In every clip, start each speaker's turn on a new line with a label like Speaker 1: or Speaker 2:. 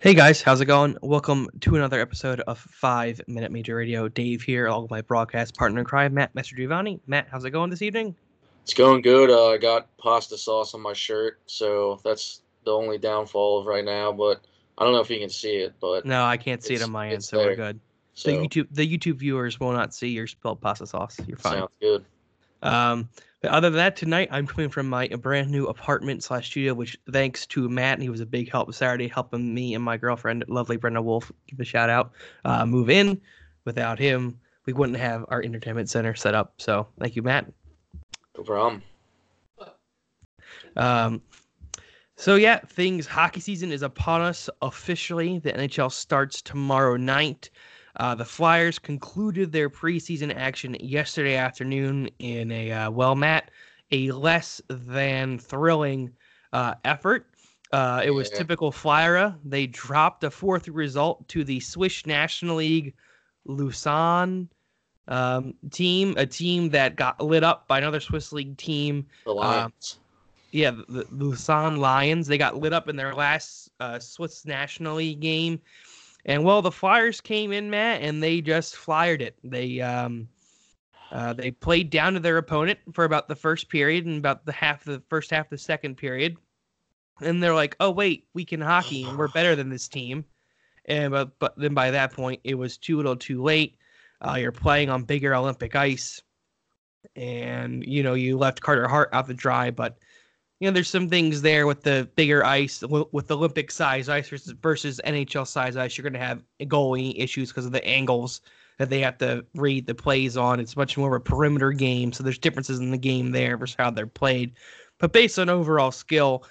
Speaker 1: Hey guys, how's it going? Welcome to another episode of Five Minute Major Radio. Dave here, along with my broadcast partner in crime, Matt Mr. Giovanni. Matt, how's it going this evening?
Speaker 2: It's going good. Uh, I got pasta sauce on my shirt, so that's the only downfall of right now. But I don't know if you can see it, but
Speaker 1: No, I can't see it on my end, so we're good.
Speaker 2: so
Speaker 1: The YouTube the YouTube viewers will not see your spilled pasta sauce. You're fine.
Speaker 2: sounds good.
Speaker 1: Um, but other than that, tonight I'm coming from my brand new apartment slash studio, which thanks to Matt, he was a big help Saturday, helping me and my girlfriend, lovely Brenda Wolf, give a shout out, uh, move in. Without him, we wouldn't have our entertainment center set up. So thank you, Matt.
Speaker 2: No problem.
Speaker 1: Um, so yeah, things hockey season is upon us officially. The NHL starts tomorrow night. Uh, the Flyers concluded their preseason action yesterday afternoon in a uh, well, Matt, a less than thrilling uh, effort. Uh, it was
Speaker 2: Yeah.
Speaker 1: typical Flyer. They dropped a fourth result to the Swiss National League Lausanne um, team, a team that got lit up by another Swiss League team
Speaker 2: The Lions.
Speaker 1: yeah, the, the Lausanne Lions. They got lit up in their last uh, Swiss National League game, and well, the Flyers came in, Matt, and they just flyered it. They um, uh, they played down to their opponent for about the first period and about the half the first half of the second period, and they're like, "Oh wait, we can hockey, and we're better than this team." And but but then by that point, it was too little, too late. Uh, you're playing on bigger Olympic ice, and you know you left Carter Hart out the dry, but you know, there's some things there with the bigger ice, with Olympic size ice versus, versus NHL size ice. You're going to have goalie issues because of the angles that they have to read the plays on. It's much more of a perimeter game, so there's differences in the game there versus how they're played. But based on overall skill,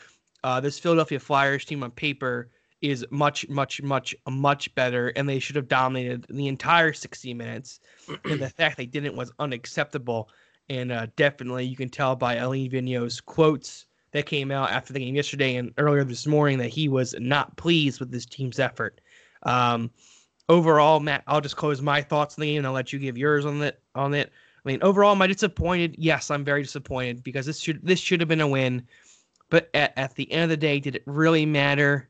Speaker 1: uh, this Philadelphia Flyers team on paper is much, much, much, much better, and they should have dominated the entire 60 minutes. and the fact they didn't was unacceptable. And uh, definitely, you can tell by Alain Vigneault's quotes that came out after the game yesterday and earlier this morning that he was not pleased with this team's effort. Um, overall, Matt, I'll just close my thoughts on the game and I'll let you give yours on it. On it, I mean, overall, am I disappointed? Yes, I'm very disappointed because this should this should have been a win. But at, at the end of the day, did it really matter?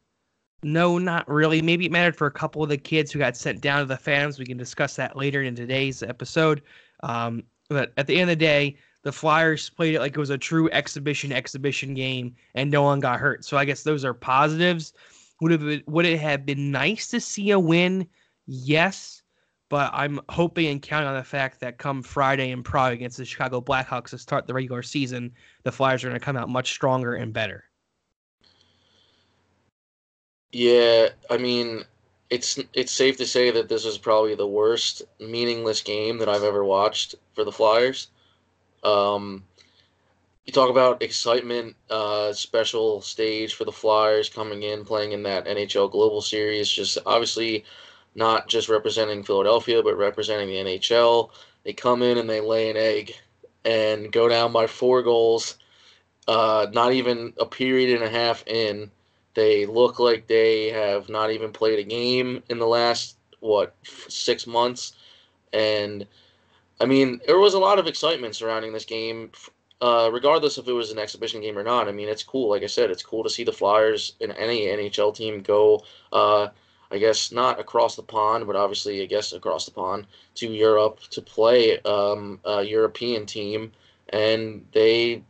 Speaker 1: No, not really. Maybe it mattered for a couple of the kids who got sent down to the fans. We can discuss that later in today's episode. Um, but at the end of the day, the Flyers played it like it was a true exhibition exhibition game, and no one got hurt. So I guess those are positives. Would have been, would it have been nice to see a win? Yes, but I'm hoping and counting on the fact that come Friday in Prague against the Chicago Blackhawks to start the regular season, the Flyers are going to come out much stronger and better.
Speaker 2: Yeah, I mean, it's it's safe to say that this is probably the worst meaningless game that I've ever watched for the Flyers. Um, you talk about excitement, uh, special stage for the Flyers coming in, playing in that NHL Global Series. Just obviously not just representing Philadelphia, but representing the NHL. They come in and they lay an egg and go down by four goals. Uh, not even a period and a half in. They look like they have not even played a game in the last what six months, and I mean there was a lot of excitement surrounding this game, uh, regardless if it was an exhibition game or not. I mean it's cool, like I said, it's cool to see the Flyers and any NHL team go. Uh, I guess not across the pond, but obviously I guess across the pond to Europe to play um, a European team, and they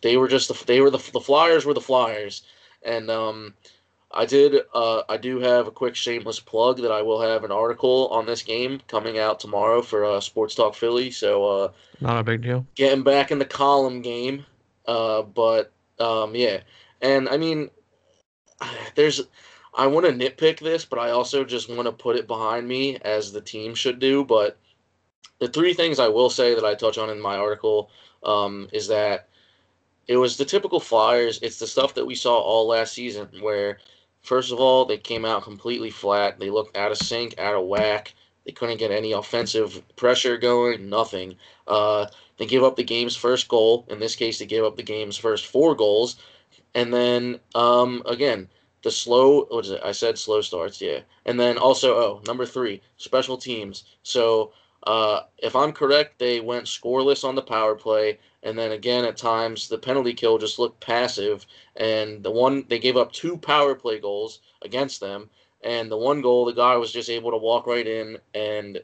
Speaker 2: they were just the, they were the the Flyers were the Flyers and um, I did. Uh, I do have a quick shameless plug that I will have an article on this game coming out tomorrow for uh, Sports Talk Philly. So uh,
Speaker 1: Not a big deal.
Speaker 2: getting back in the column game. Uh, but um, yeah, and I mean, there's. I want to nitpick this, but I also just want to put it behind me as the team should do. But the three things I will say that I touch on in my article um, is that it was the typical Flyers. It's the stuff that we saw all last season, where first of all they came out completely flat. They looked out of sync, out of whack. They couldn't get any offensive pressure going. Nothing. Uh, they gave up the game's first goal. In this case, they gave up the game's first four goals, and then um, again the slow. What is it? I said slow starts. Yeah, and then also oh number three special teams. So uh, if I'm correct, they went scoreless on the power play And then again, at times, the penalty kill just looked passive. And the one, they gave up two power play goals against them. And the one goal, the guy was just able to walk right in and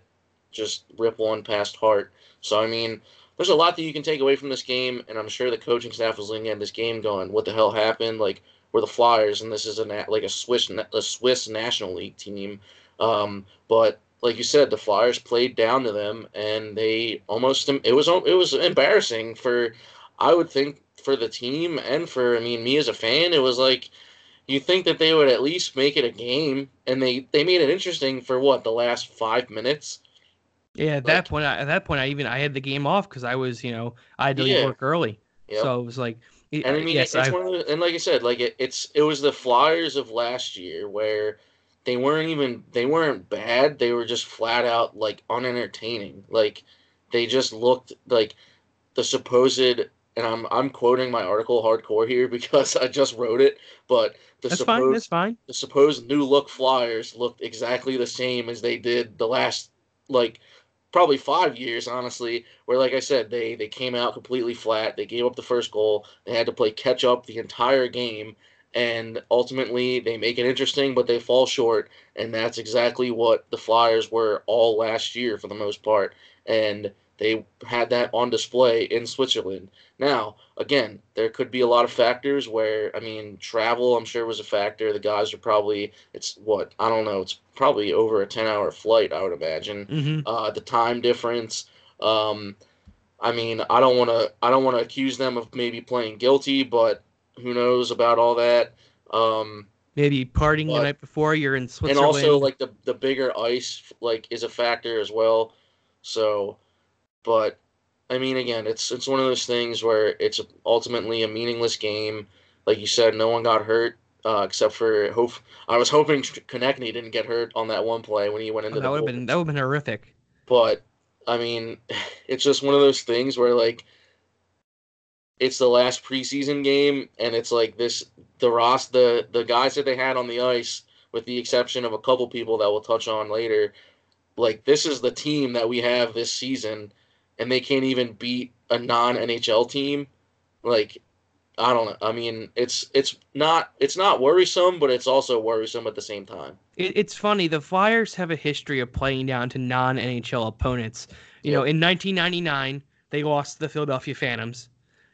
Speaker 2: just rip one past Hart. So, I mean, there's a lot that you can take away from this game. And I'm sure the coaching staff was looking at this game going, what the hell happened? Like, we're the Flyers, and this is a like a Swiss a Swiss National League team. Um, but like you said, the Flyers played down to them, and they almost it was it was embarrassing for I would think for the team and for I mean me as a fan, it was like you think that they would at least make it a game, and they they made it interesting for what the last five minutes.
Speaker 1: Yeah, at like, that point, at that point, I even I had the game off because I was you know I had to leave yeah. work early, yep. so it was like.
Speaker 2: And I mean, yes, it's one of the, and like I said, like it, it's it was the Flyers of last year where they weren't even they weren't bad. They were just flat out like unentertaining. Like they just looked like the supposed and I'm I'm quoting my article hardcore here because I just wrote it, but the
Speaker 1: that's supposed fine, that's fine.
Speaker 2: the supposed new look Flyers looked exactly the same as they did the last like probably five years, honestly, where like I said, they they came out completely flat. They gave up the first goal. They had to play catch up the entire game, and ultimately they make it interesting, but they fall short. And that's exactly what the Flyers were all last year for the most part. And they had that on display in Switzerland. Now, again, there could be a lot of factors where, I mean, travel, I'm sure, was a factor. The guys are probably, it's what, I don't know, it's probably over a 10 hour flight, I would imagine.
Speaker 1: Mm-hmm.
Speaker 2: Uh, the time difference. Um, I mean, I don't want to, I don't want to accuse them of maybe playing guilty, but who knows about all that? Um,
Speaker 1: Maybe partying but, the night before you're in Switzerland.
Speaker 2: And also, like the the bigger ice, like is a factor as well. So, but I mean, again, it's it's one of those things where it's ultimately a meaningless game. Like you said, no one got hurt uh, except for hope. I was hoping Konecny didn't get hurt on that one play when he went into
Speaker 1: oh, that would have been that would have been horrific.
Speaker 2: But I mean, it's just one of those things where like it's the last preseason game, and it's like this the Ross the the guys that they had on the ice, with the exception of a couple people that we'll touch on later. Like this is the team that we have this season, and they can't even beat a non NHL team. Like I don't know. I mean, it's it's not it's not worrisome, but it's also worrisome at the same time.
Speaker 1: It, it's funny. The Flyers have a history of playing down to non NHL opponents. You know, in 1999, they lost to the Philadelphia Phantoms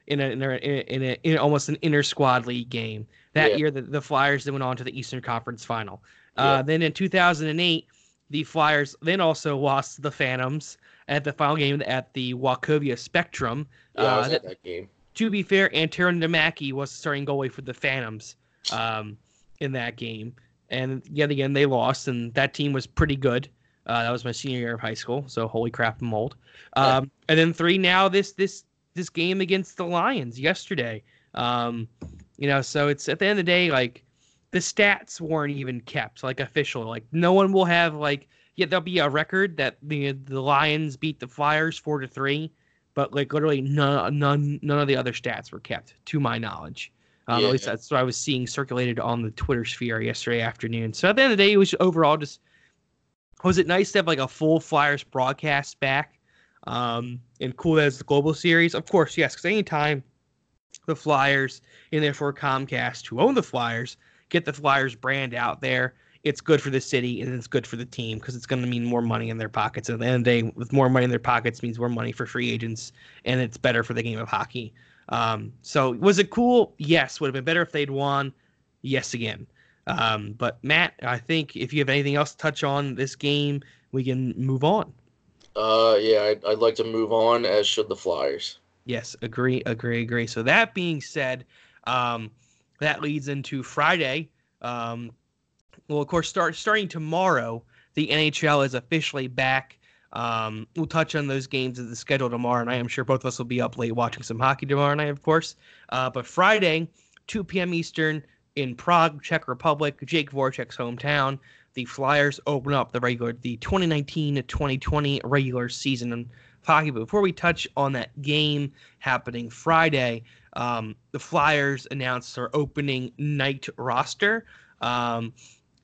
Speaker 1: in a in a, in, a, in almost an inter squad league game. That yeah. year, the, the Flyers then went on to the Eastern Conference Final. Uh, yeah. Then in 2008, the Flyers then also lost the Phantoms at the final game at the Wachovia Spectrum.
Speaker 2: Yeah, uh, I was at that game.
Speaker 1: To be fair, Antero Niittymaki was the starting goalie for the Phantoms um, in that game. And yet again, they lost, and that team was pretty good. Uh, that was my senior year of high school, so holy crap, I'm old. Um, yeah. And then three now this this this game against the Lions yesterday. Um, you know, so it's at the end of the day, like the stats weren't even kept like official. Like no one will have like yeah, there'll be a record that the the Lions beat the Flyers four to three, but like literally none none none of the other stats were kept to my knowledge. Um, yeah. At least that's what I was seeing circulated on the Twitter sphere yesterday afternoon. So at the end of the day, it was overall just was it nice to have like a full Flyers broadcast back um, and cool as the global series. Of course, yes, because anytime the Flyers and therefore Comcast, who own the Flyers, get the Flyers brand out there, it's good for the city and it's good for the team because it's going to mean more money in their pockets. At the end of the day, with more money in their pockets means more money for free agents, and it's better for the game of hockey. Um, so was it cool? Yes. Would have been better if they'd won. Yes, again. Um, but Matt, I think if you have anything else to touch on this game, we can move on.
Speaker 2: Uh, yeah, I'd, I'd like to move on, as should the Flyers.
Speaker 1: Yes, agree, agree, agree. So that being said, um, that leads into Friday. Um, well, of course, start starting tomorrow, the NHL is officially back. Um, we'll touch on those games of the schedule tomorrow, and I am sure both of us will be up late watching some hockey tomorrow night, of course. Uh, but Friday, 2 p.m. Eastern in Prague, Czech Republic, Jake Voracek's hometown the Flyers open up the regular, the 2019-2020 regular season in hockey. But before we touch on that game happening Friday, um, the Flyers announced their opening night roster. Um,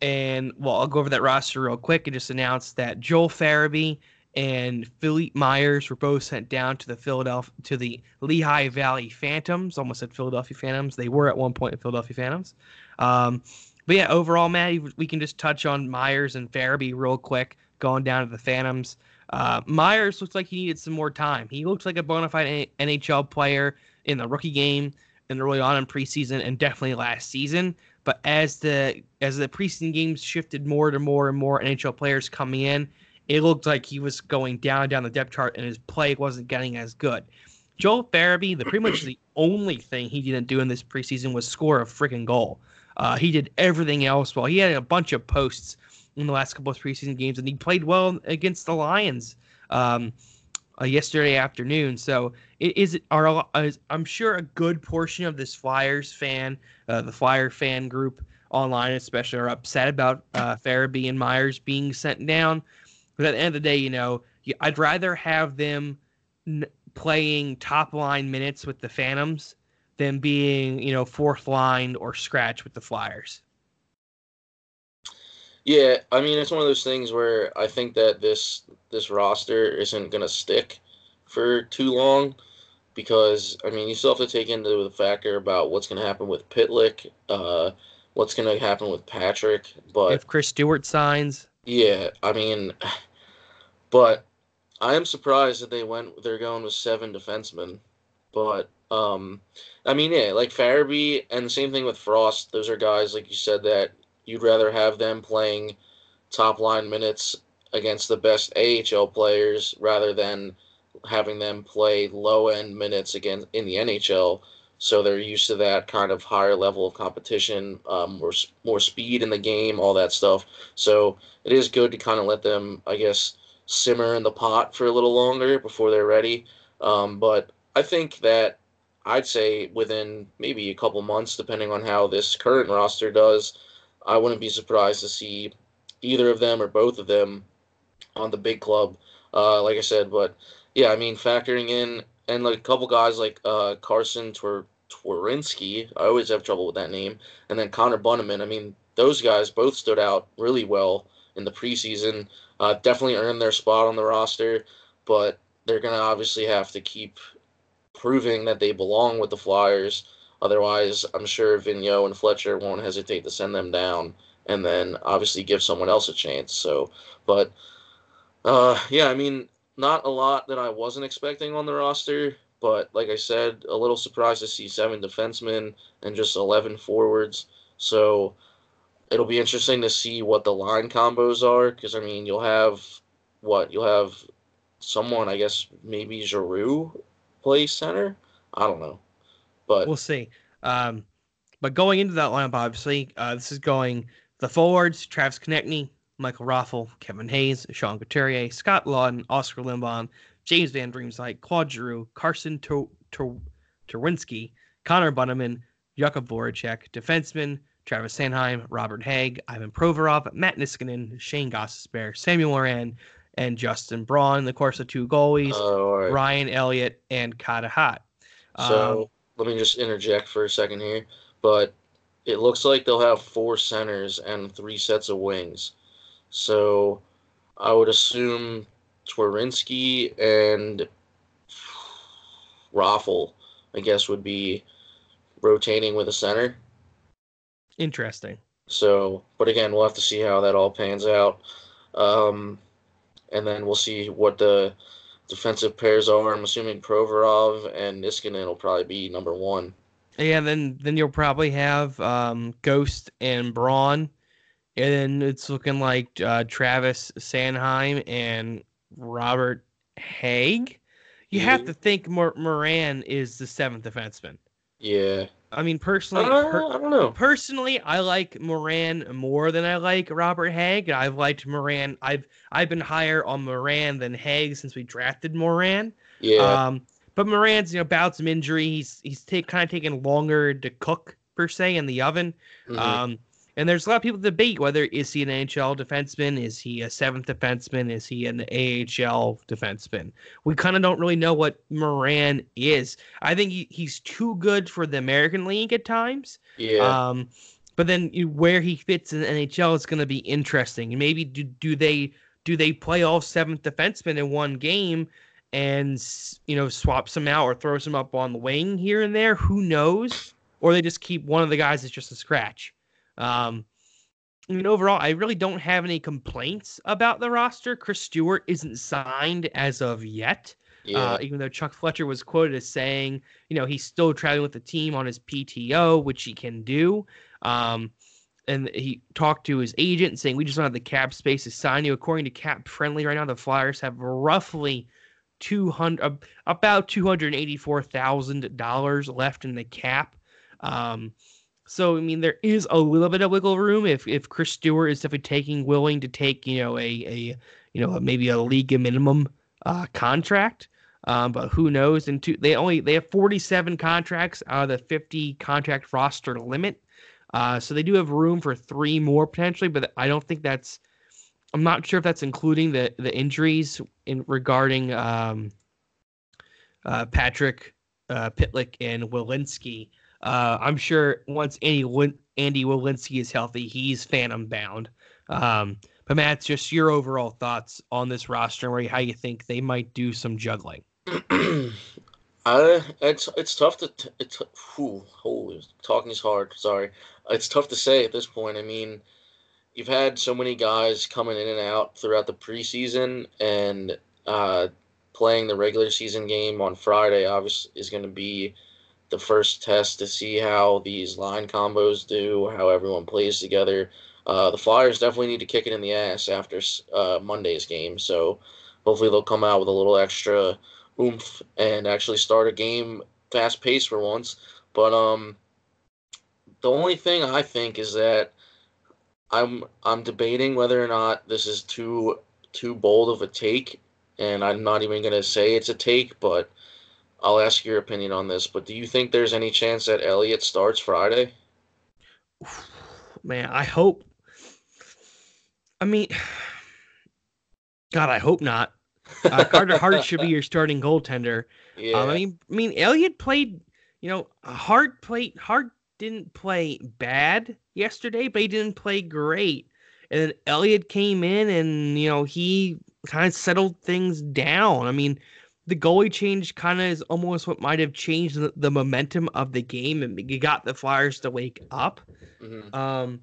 Speaker 1: and well, I'll go over that roster real quick and just announce that Joel Farabee and Philippe Myers were both sent down to the Philadelphia to the Lehigh Valley Phantoms. Almost said Philadelphia Phantoms. They were at one point Philadelphia Phantoms. Um, but yeah, overall, Matt, we can just touch on Myers and Farabee real quick, going down to the Phantoms. Uh, Myers looks like he needed some more time. He looks like a bona fide NHL player in the rookie game and early on in preseason and definitely last season. But as the as the preseason games shifted more to more and more NHL players coming in, it looked like he was going down down the depth chart and his play wasn't getting as good. Joel Farabee, the pretty much the only thing he didn't do in this preseason was score a freaking goal. Uh, he did everything else well. He had a bunch of posts in the last couple of preseason games, and he played well against the Lions um, uh, yesterday afternoon. So it is our I'm sure a good portion of this Flyers fan, uh, the Flyer fan group online especially, are upset about uh, Farabee and Myers being sent down. But at the end of the day, you know, I'd rather have them n- playing top line minutes with the Phantoms than being, you know, fourth line or scratch with the Flyers.
Speaker 2: Yeah, I mean it's one of those things where I think that this this roster isn't gonna stick for too long because I mean you still have to take into the factor about what's gonna happen with Pitlick, uh, what's gonna happen with Patrick, but
Speaker 1: if Chris Stewart signs,
Speaker 2: yeah, I mean, but I am surprised that they went. They're going with seven defensemen, but um, I mean, yeah, like Farabee and the same thing with Frost. Those are guys like you said that you'd rather have them playing top line minutes against the best AHL players rather than having them play low end minutes again in the NHL so they're used to that kind of higher level of competition, um, more more speed in the game, all that stuff. So it is good to kind of let them, I guess, simmer in the pot for a little longer before they're ready. Um, but I think that I'd say within maybe a couple months, depending on how this current roster does, I wouldn't be surprised to see either of them or both of them on the big club. Uh, like I said, but yeah, I mean, factoring in and like a couple guys like uh, Tor- Twarynski. I always have trouble with that name. And then Connor Bunnaman. I mean, those guys both stood out really well in the preseason. Uh, definitely earned their spot on the roster, but they're going to obviously have to keep proving that they belong with the Flyers. Otherwise, I'm sure Vigneault and Fletcher won't hesitate to send them down and then obviously give someone else a chance. So, but uh, yeah, I mean, not a lot that I wasn't expecting on the roster. But like I said, a little surprised to see seven defensemen and just 11 forwards. So it'll be interesting to see what the line combos are because I mean you'll have what you'll have someone I guess maybe Giroux play center. I don't know, but
Speaker 1: we'll see. Um, but going into that lineup, obviously, uh, this is going the forwards: Travis Konecny, Michael Raffl, Kevin Hayes, Sean Couturier, Scott Laughton, Oscar Lindblom, James Van Riemsdyk, Claude Giroux, Carsen Twarynski, Connor Bunnaman, Jakub Voracek, defenseman Travis Sanheim, Robert Hägg, Ivan Provorov, Matt Niskanen, Shane Gostisbehere, Samuel Morin, and Justin Braun. the course, of two goalies, oh, right. Brian Elliott and Carter Hart.
Speaker 2: So um, let me just interject for a second here. But it looks like they'll have four centers and three sets of wings. So I would assume Twarynski and Raffl, I guess, would be rotating with a center.
Speaker 1: Interesting.
Speaker 2: So, but again, we'll have to see how that all pans out. Um, and then we'll see what the defensive pairs are. I'm assuming Provorov and Niskanen will probably be number one.
Speaker 1: Yeah, then then you'll probably have um, Ghost and Braun, and then it's looking like uh, Travis Sanheim and Robert Hägg. You have to think Mor- Morin is the seventh defenseman.
Speaker 2: Yeah.
Speaker 1: I mean, personally,
Speaker 2: uh, per- I don't know.
Speaker 1: Personally, I like Morin more than I like Robert Hägg. I've liked Morin. I've I've been higher on Morin than Hägg since we drafted Morin.
Speaker 2: Yeah.
Speaker 1: Um, but Morin's you know bouts some injury. He's he's take, kind of taking longer to cook per se in the oven. Mm-hmm. Um, and there's a lot of people debate whether is he an NHL defenseman, is he a seventh defenseman, is he an AHL defenseman. We kind of don't really know what Morin is. I think he, he's too good for the American League at times.
Speaker 2: Yeah.
Speaker 1: Um, but then you, where he fits in the NHL is going to be interesting. Maybe do, do they do they play all seventh defensemen in one game and you know swap some out or throw some up on the wing here and there? Who knows? Or they just keep one of the guys as just a scratch. Um, I mean, overall, I really don't have any complaints about the roster. Chris Stewart isn't signed as of yet. Yeah. Uh, even though Chuck Fletcher was quoted as saying, you know, he's still traveling with the team on his PTO, which he can do. Um, and he talked to his agent saying, we just don't have the cap space to sign you. According to Cap Friendly, right now the Flyers have roughly 200, about $284,000 left in the cap. Um, so I mean, there is a little bit of wiggle room if if Chris Stewart is definitely taking willing to take you know a a you know maybe a league minimum uh, contract. Um, but who knows? And two, they only they have 47 contracts out of the 50 contract roster limit. Uh, so they do have room for three more potentially, but I don't think that's. I'm not sure if that's including the the injuries in regarding um, uh, Patrick uh, Pitlick and Welinski. Uh, I'm sure once Andy Win- Andy Welinski is healthy, he's phantom bound. Um, but Matt, just your overall thoughts on this roster and where how you think they might do some juggling.
Speaker 2: Uh, it's it's tough to t- it's whew, holy talking is hard. Sorry, it's tough to say at this point. I mean, you've had so many guys coming in and out throughout the preseason, and uh, playing the regular season game on Friday obviously is going to be the first test to see how these line combos do, how everyone plays together. Uh, the Flyers definitely need to kick it in the ass after uh, Monday's game, so hopefully they'll come out with a little extra oomph and actually start a game fast paced for once. But um, the only thing I think is that I'm I'm debating whether or not this is too too bold of a take, and I'm not even gonna say it's a take, but I'll ask your opinion on this. But do you think there's any chance that Elliott starts Friday?
Speaker 1: Man, I hope. I mean, God, I hope not. Uh, Carter Hart should be your starting goaltender. Yeah. Um, I mean, I mean, Elliott played. You know, Hart played. Hart didn't play bad yesterday, but he didn't play great. And then Elliott came in, and you know, he kind of settled things down. I mean, the goalie change kind of is almost what might have changed the, the, momentum of the game, and you got the Flyers to wake up. Mm-hmm. Um,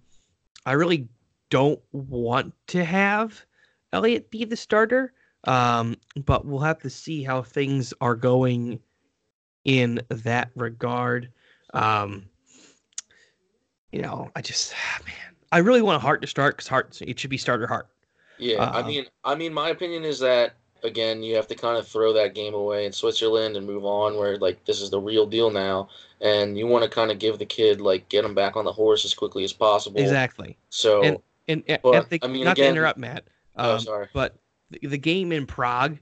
Speaker 1: I really don't want to have Elliott be the starter. Um, but we'll have to see how things are going in that regard. Um, you know, I just man, I really want a Hart to start because Hart it should be starter Hart.
Speaker 2: Yeah, uh, I mean, I mean, my opinion is that again, you have to kind of throw that game away in Switzerland and move on. Where like this is the real deal now, and you want to kind of give the kid like get him back on the horse as quickly as possible.
Speaker 1: Exactly.
Speaker 2: So
Speaker 1: and and, but, the, I mean, not again, to interrupt, Matt. Oh, um, oh, sorry. But the, the game in Prague,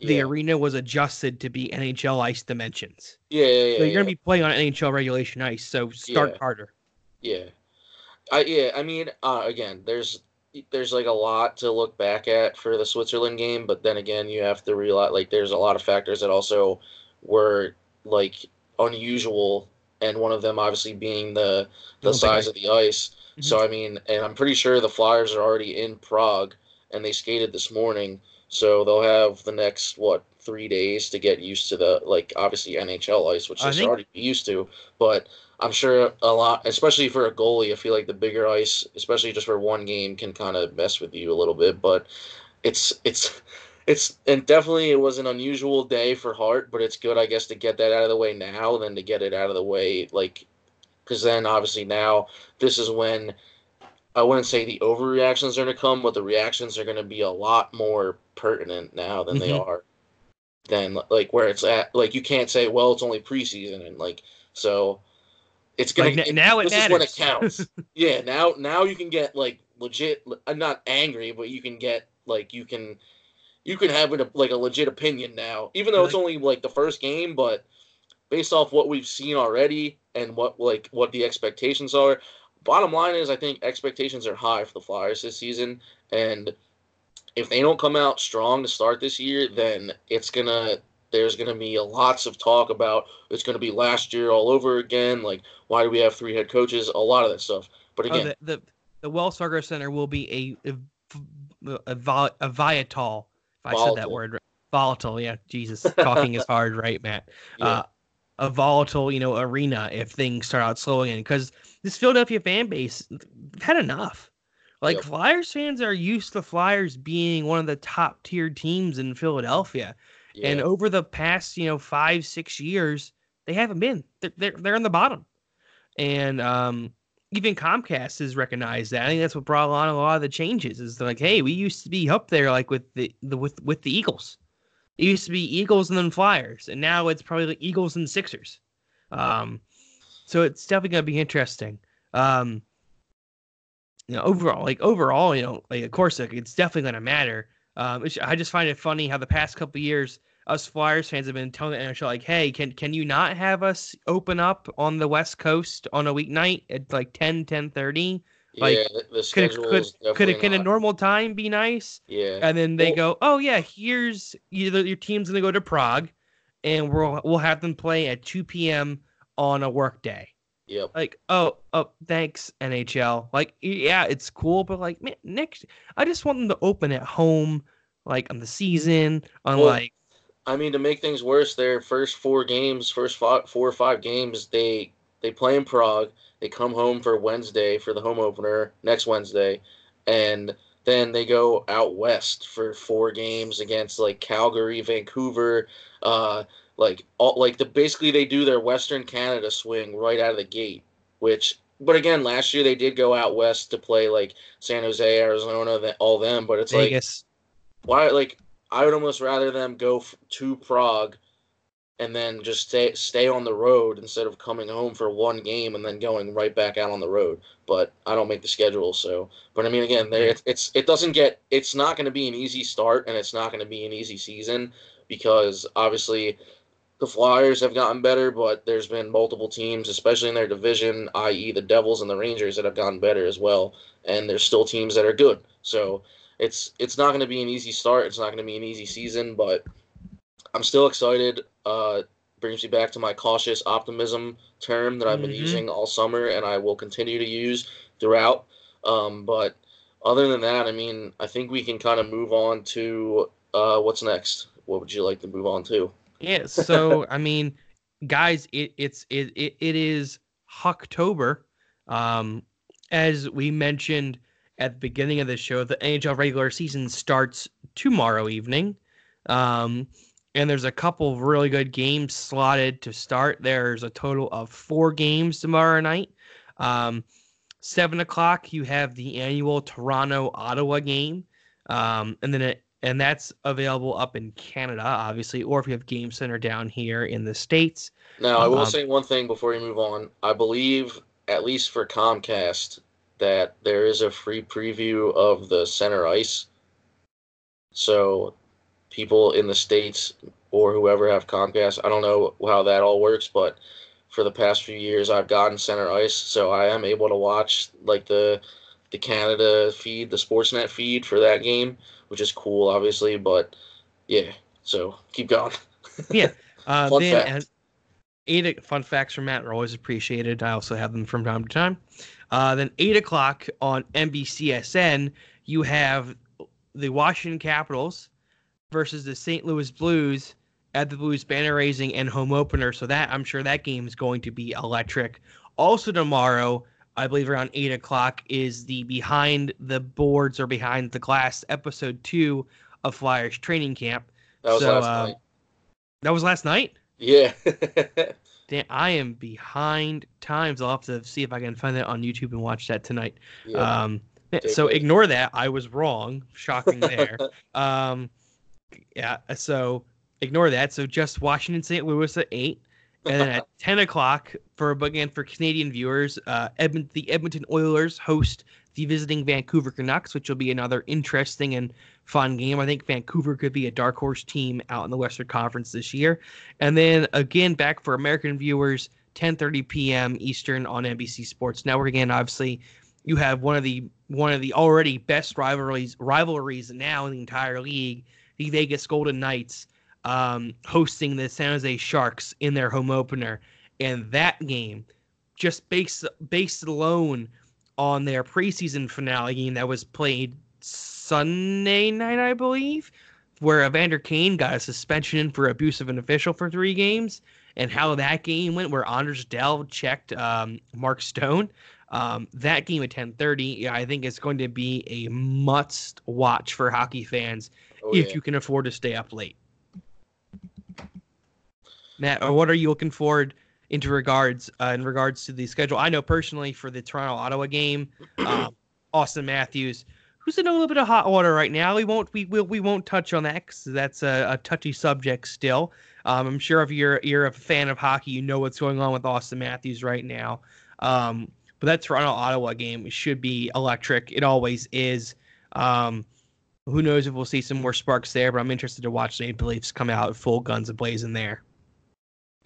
Speaker 1: the yeah. arena was adjusted to be NHL ice dimensions.
Speaker 2: Yeah, yeah, yeah
Speaker 1: So you're
Speaker 2: yeah.
Speaker 1: gonna be playing on NHL regulation ice, so start harder.
Speaker 2: Yeah, I yeah, I mean, uh, again, there's there's like a lot to look back at for the Switzerland game, but then again, you have to realize like there's a lot of factors that also were like unusual, and one of them obviously being the the size of the ice. Mm-hmm. So I mean, and I'm pretty sure the Flyers are already in Prague and they skated this morning. So they'll have the next what three days to get used to the like obviously NHL ice, which they're already used to. But I'm sure a lot, especially for a goalie, I feel like the bigger ice, especially just for one game, can kind of mess with you a little bit. But it's it's it's and definitely it was an unusual day for Hart, but it's good I guess to get that out of the way now than to get it out of the way like because then obviously now this is when I wouldn't say the overreactions are going to come, but the reactions are going to be a lot more pertinent now than mm-hmm. they are than like where it's at. Like you can't say, well, it's only preseason, and like so it's gonna
Speaker 1: like, now it this matters. is when it
Speaker 2: counts. yeah, now now you can get like legit. I'm uh, not angry, but you can get like you can you can have a, like a legit opinion now, even though it's only like the first game, but based off what we've seen already and what like what the expectations are, bottom line is, I think expectations are high for the Flyers this season, and if they don't come out strong to start this year, then it's gonna there's gonna be lots of talk about it's gonna be last year all over again. Like, why do we have three head coaches? A lot of that stuff. But oh, again,
Speaker 1: oh, the, the, the Wells Fargo Center will be a, a a, vol, a Viatal. If I volatile. said that word, right. volatile. Yeah, Jesus, talking is hard, right, Matt? Yeah. Uh, a volatile, you know, arena if things start out slow again. Because this Philadelphia fan base had enough. Like yep. Flyers fans are used to Flyers being one of the top tier teams in Philadelphia. Yeah. And over the past, you know, five, six years, they haven't been. They're they're, they're in the bottom. And um, even Comcast has recognized that. I think that's what brought on a lot of the changes. Is like, hey, we used to be up there like with the, the with with the Eagles. It used to be Eagles and then Flyers, and now it's probably like Eagles and Sixers. Um, so it's definitely gonna be interesting. Um, you know, overall, like overall, you know, like of course, like, it's definitely gonna matter. Um, I just find it funny how the past couple years, us Flyers fans have been telling the NHL like, "Hey, can can you not have us open up on the West Coast on a weeknight at like 10, 10 30?
Speaker 2: Like, yeah, the schedule
Speaker 1: could, could, could, can a normal time be nice?
Speaker 2: Yeah.
Speaker 1: And then they well, go, oh yeah, here's either your team's gonna go to Prague, and we'll we'll have them play at 2 p.m. on a work day.
Speaker 2: Yep.
Speaker 1: Like, oh, oh, thanks NHL. Like, yeah, it's cool, but like, man, next, I just want them to open at home, like on the season, on well, like.
Speaker 2: I mean, to make things worse, their first four games, first five, four or five games, they they play in Prague. They come home for Wednesday for the home opener next Wednesday, and then they go out west for four games against like Calgary, Vancouver, uh, like all like the basically they do their Western Canada swing right out of the gate. Which, but again, last year they did go out west to play like San Jose, Arizona, all them. But it's Vegas. like why like I would almost rather them go to Prague and then just stay stay on the road instead of coming home for one game and then going right back out on the road. But I don't make the schedule, so. But I mean, again, they, it's, it's it doesn't get it's not going to be an easy start and it's not going to be an easy season because obviously the Flyers have gotten better, but there's been multiple teams, especially in their division, i.e., the Devils and the Rangers, that have gotten better as well. And there's still teams that are good. So it's it's not going to be an easy start. It's not going to be an easy season, but I'm still excited. Uh, brings me back to my cautious optimism term that I've been mm-hmm. using all summer, and I will continue to use throughout. Um, but other than that, I mean, I think we can kind of move on to uh, what's next. What would you like to move on to?
Speaker 1: Yeah. So I mean, guys, it, it's it, it it is October. Um, as we mentioned at the beginning of the show, the NHL regular season starts tomorrow evening. Um, and there's a couple of really good games slotted to start. There's a total of four games tomorrow night. Um, seven o'clock, you have the annual Toronto Ottawa game, um, and then it, and that's available up in Canada, obviously, or if you have Game Center down here in the states.
Speaker 2: Now, I will um, say one thing before you move on. I believe, at least for Comcast, that there is a free preview of the center ice. So people in the states or whoever have Comcast. I don't know how that all works, but for the past few years, I've gotten center ice, so I am able to watch like the the Canada feed, the Sportsnet feed for that game, which is cool, obviously. But yeah, so keep going.
Speaker 1: yeah. Uh, fun then, fact. eight fun facts from Matt are always appreciated. I also have them from time to time. Uh, then eight o'clock on NBCSN, you have the Washington Capitals versus the St. Louis Blues at the Blues banner raising and home opener. So that I'm sure that game is going to be electric. Also tomorrow, I believe around eight o'clock is the behind the boards or behind the glass episode two of Flyers training camp.
Speaker 2: That was so, last uh, night.
Speaker 1: That was last night.
Speaker 2: Yeah.
Speaker 1: Damn, I am behind times. I'll have to see if I can find that on YouTube and watch that tonight. Yeah. Um, so ignore that. I was wrong. Shocking there. um, yeah, so ignore that. So just Washington St. Louis at eight, and then at ten o'clock for again for Canadian viewers, uh, the Edmonton Oilers host the visiting Vancouver Canucks, which will be another interesting and fun game. I think Vancouver could be a dark horse team out in the Western Conference this year. And then again, back for American viewers, 10:30 p.m. Eastern on NBC Sports Network. Again, obviously, you have one of the one of the already best rivalries rivalries now in the entire league the Vegas Golden Knights um, hosting the San Jose Sharks in their home opener. And that game, just based based alone on their preseason finale game that was played Sunday night, I believe, where Evander Kane got a suspension for abuse of an official for three games, and how that game went, where Anders Dell checked um, Mark Stone. Um, that game at 10:30, I think is going to be a must watch for hockey fans
Speaker 2: Oh,
Speaker 1: if
Speaker 2: yeah.
Speaker 1: you can afford to stay up late. Matt, what are you looking forward into regards uh, in regards to the schedule? I know personally for the Toronto Ottawa game, um, Austin Matthews, who's in a little bit of hot water right now. We won't we will we won't touch on that because that's a, a touchy subject still. Um, I'm sure if you're you're a fan of hockey, you know what's going on with Austin Matthews right now. Um, but that Toronto Ottawa game should be electric. It always is. Um, who knows if we'll see some more sparks there? But I'm interested to watch the Maple Leafs come out full guns blazing there.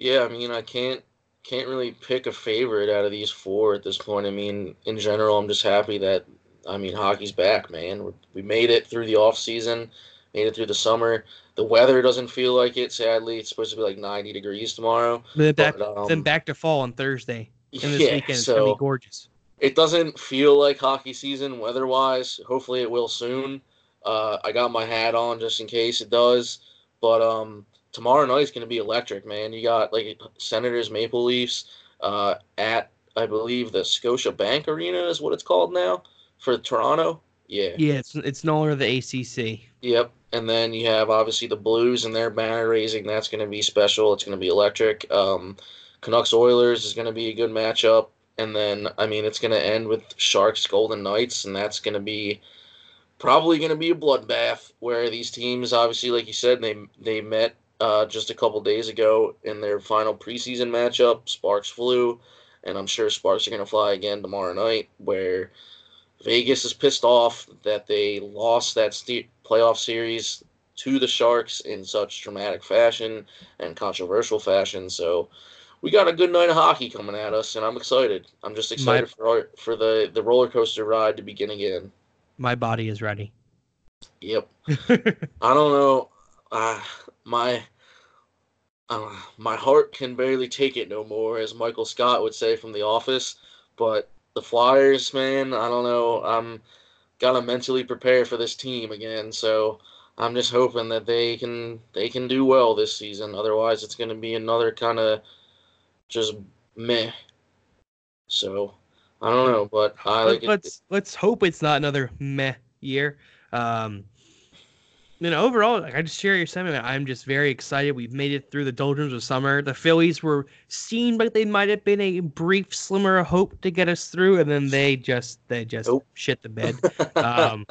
Speaker 2: Yeah, I mean, I can't can't really pick a favorite out of these four at this point. I mean, in general, I'm just happy that I mean hockey's back, man. we we made it through the off season, made it through the summer. The weather doesn't feel like it. Sadly, it's supposed to be like 90 degrees tomorrow.
Speaker 1: Then back,
Speaker 2: But, um,
Speaker 1: then back to fall on Thursday. And this
Speaker 2: yeah,
Speaker 1: weekend it's
Speaker 2: so
Speaker 1: gonna be gorgeous.
Speaker 2: it doesn't feel like hockey season weather-wise. Hopefully, it will soon. Uh, I got my hat on just in case it does. But um, tomorrow night's going to be electric, man. You got like Senators, Maple Leafs uh, at I believe the Scotiabank Arena is what it's called now for Toronto. Yeah.
Speaker 1: Yeah, it's it's no longer the ACC.
Speaker 2: Yep. And then you have obviously the Blues and their banner raising. That's going to be special. It's going to be electric. Um, Canucks Oilers is going to be a good matchup. And then, I mean, it's going to end with Sharks Golden Knights, and that's going to be probably going to be a bloodbath where these teams, obviously, like you said, they they met uh, just a couple days ago in their final preseason matchup. Sparks flew, and I'm sure Sparks are going to fly again tomorrow night, where Vegas is pissed off that they lost that st- playoff series to the Sharks in such dramatic fashion and controversial fashion. So we got a good night of hockey coming at us, and I'm excited. I'm just excited for our, for the the roller coaster ride to begin again.
Speaker 1: My body is ready.
Speaker 2: Yep. I don't know. Uh, my uh, my heart can barely take it no more, as Michael Scott would say from The Office. But the Flyers, man, I don't know. I'm gotta mentally prepare for this team again. So I'm just hoping that they can they can do well this season. Otherwise, it's gonna be another kind of just meh. So I don't know, but I like
Speaker 1: let's let's hope it's not another meh year. Um, you know, overall, like, I just share your sentiment. I'm just very excited. We've made it through the doldrums of summer. The Phillies were seen like they might have been a brief slimmer of hope to get us through, and then they just they just
Speaker 2: Nope.
Speaker 1: shit the bed. um,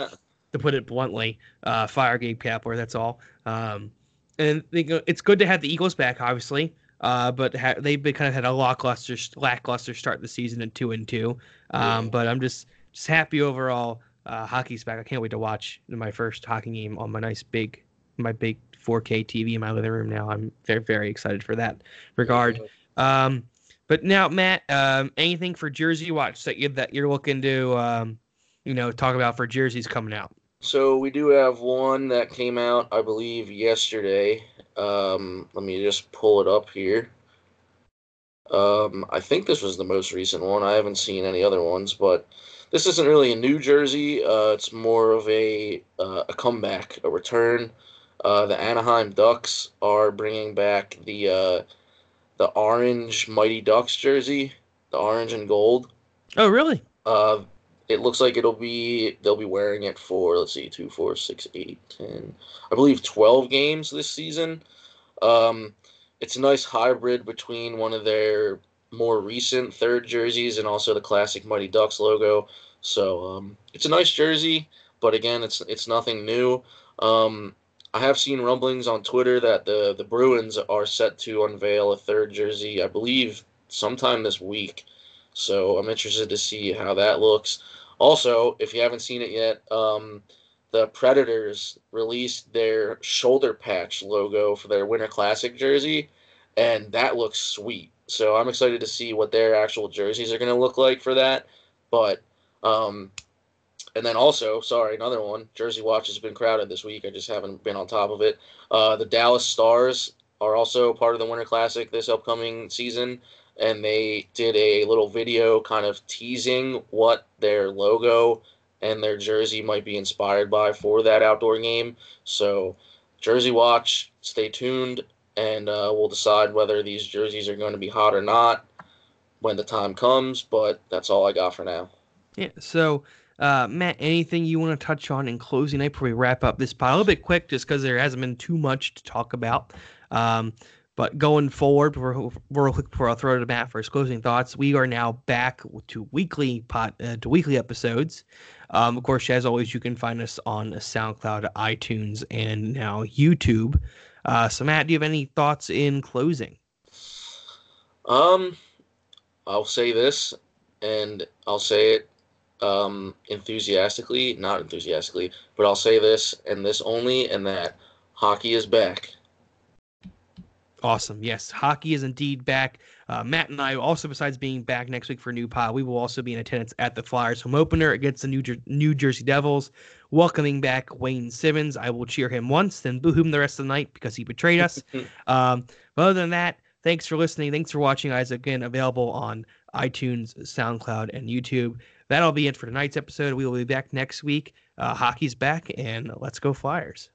Speaker 1: to put it bluntly, uh, fire Gabe Kapler. That's all. Um, and they it's good to have the Eagles back, obviously. Uh, but ha- they've been kind of had a lackluster lackluster start the season at two and two. Um,
Speaker 2: Yeah.
Speaker 1: but I'm just just happy overall. Uh, hockey's back. I can't wait to watch my first hockey game on my nice big my big 4K TV in my living room. Now I'm very very excited for that regard. Um, but now Matt, um, anything for Jersey Watch that you that you're looking to um, you know talk about for jerseys coming out?
Speaker 2: So we do have one that came out, I believe, yesterday. Um, let me just pull it up here. Um, I think this was the most recent one. I haven't seen any other ones, but this isn't really a new jersey. Uh, it's more of a uh, a comeback, a return. Uh, the Anaheim Ducks are bringing back the uh, the orange Mighty Ducks jersey, the orange and gold.
Speaker 1: Oh really?
Speaker 2: Uh, it looks like it'll be they'll be wearing it for let's see two four six eight ten I believe twelve games this season. Um, it's a nice hybrid between one of their more recent third jerseys and also the classic Mighty Ducks logo. So um, it's a nice jersey, but again, it's it's nothing new. Um, I have seen rumblings on Twitter that the the Bruins are set to unveil a third jersey. I believe sometime this week. So I'm interested to see how that looks. Also, if you haven't seen it yet, um, the Predators released their shoulder patch logo for their Winter Classic jersey, and that looks sweet. So I'm excited to see what their actual jerseys are going to look like for that. But, um, and then also, sorry, another one. Jersey Watch has been crowded this week. I just haven't been on top of it. Uh, the Dallas Stars are also part of the Winter Classic this upcoming season and they did a little video kind of teasing what their logo and their jersey might be inspired by for that outdoor game. So, jersey watch, stay tuned, and uh, we'll decide whether these jerseys are going to be hot or not when the time comes. But that's all I got for now.
Speaker 1: Yeah. So, uh, Matt, anything you want to touch on in closing night before we wrap up this pod? A little bit quick, just because there hasn't been too much to talk about. Um, but going forward, we're before I'll throw it to Matt for his closing thoughts. We are now back to weekly pot uh, to weekly episodes. Um, of course, as always, you can find us on SoundCloud, iTunes, and now YouTube. Uh, so, Matt, do you have any thoughts in closing?
Speaker 2: Um, I'll say this, and I'll say it um, enthusiastically, not enthusiastically, but I'll say this and this only, and that hockey is back.
Speaker 1: Awesome. Yes, hockey is indeed back. Uh, Matt and I, also besides being back next week for a new pod, we will also be in attendance at the Flyers home opener against the New, Jer- New Jersey Devils, welcoming back Wayne Simmonds. I will cheer him once, then boo him the rest of the night because he betrayed us. um, but other than that, thanks for listening. Thanks for watching, guys. Again, available on iTunes, SoundCloud, and YouTube. That'll be it for tonight's episode. We will be back next week. Uh, hockey's back, and let's go Flyers.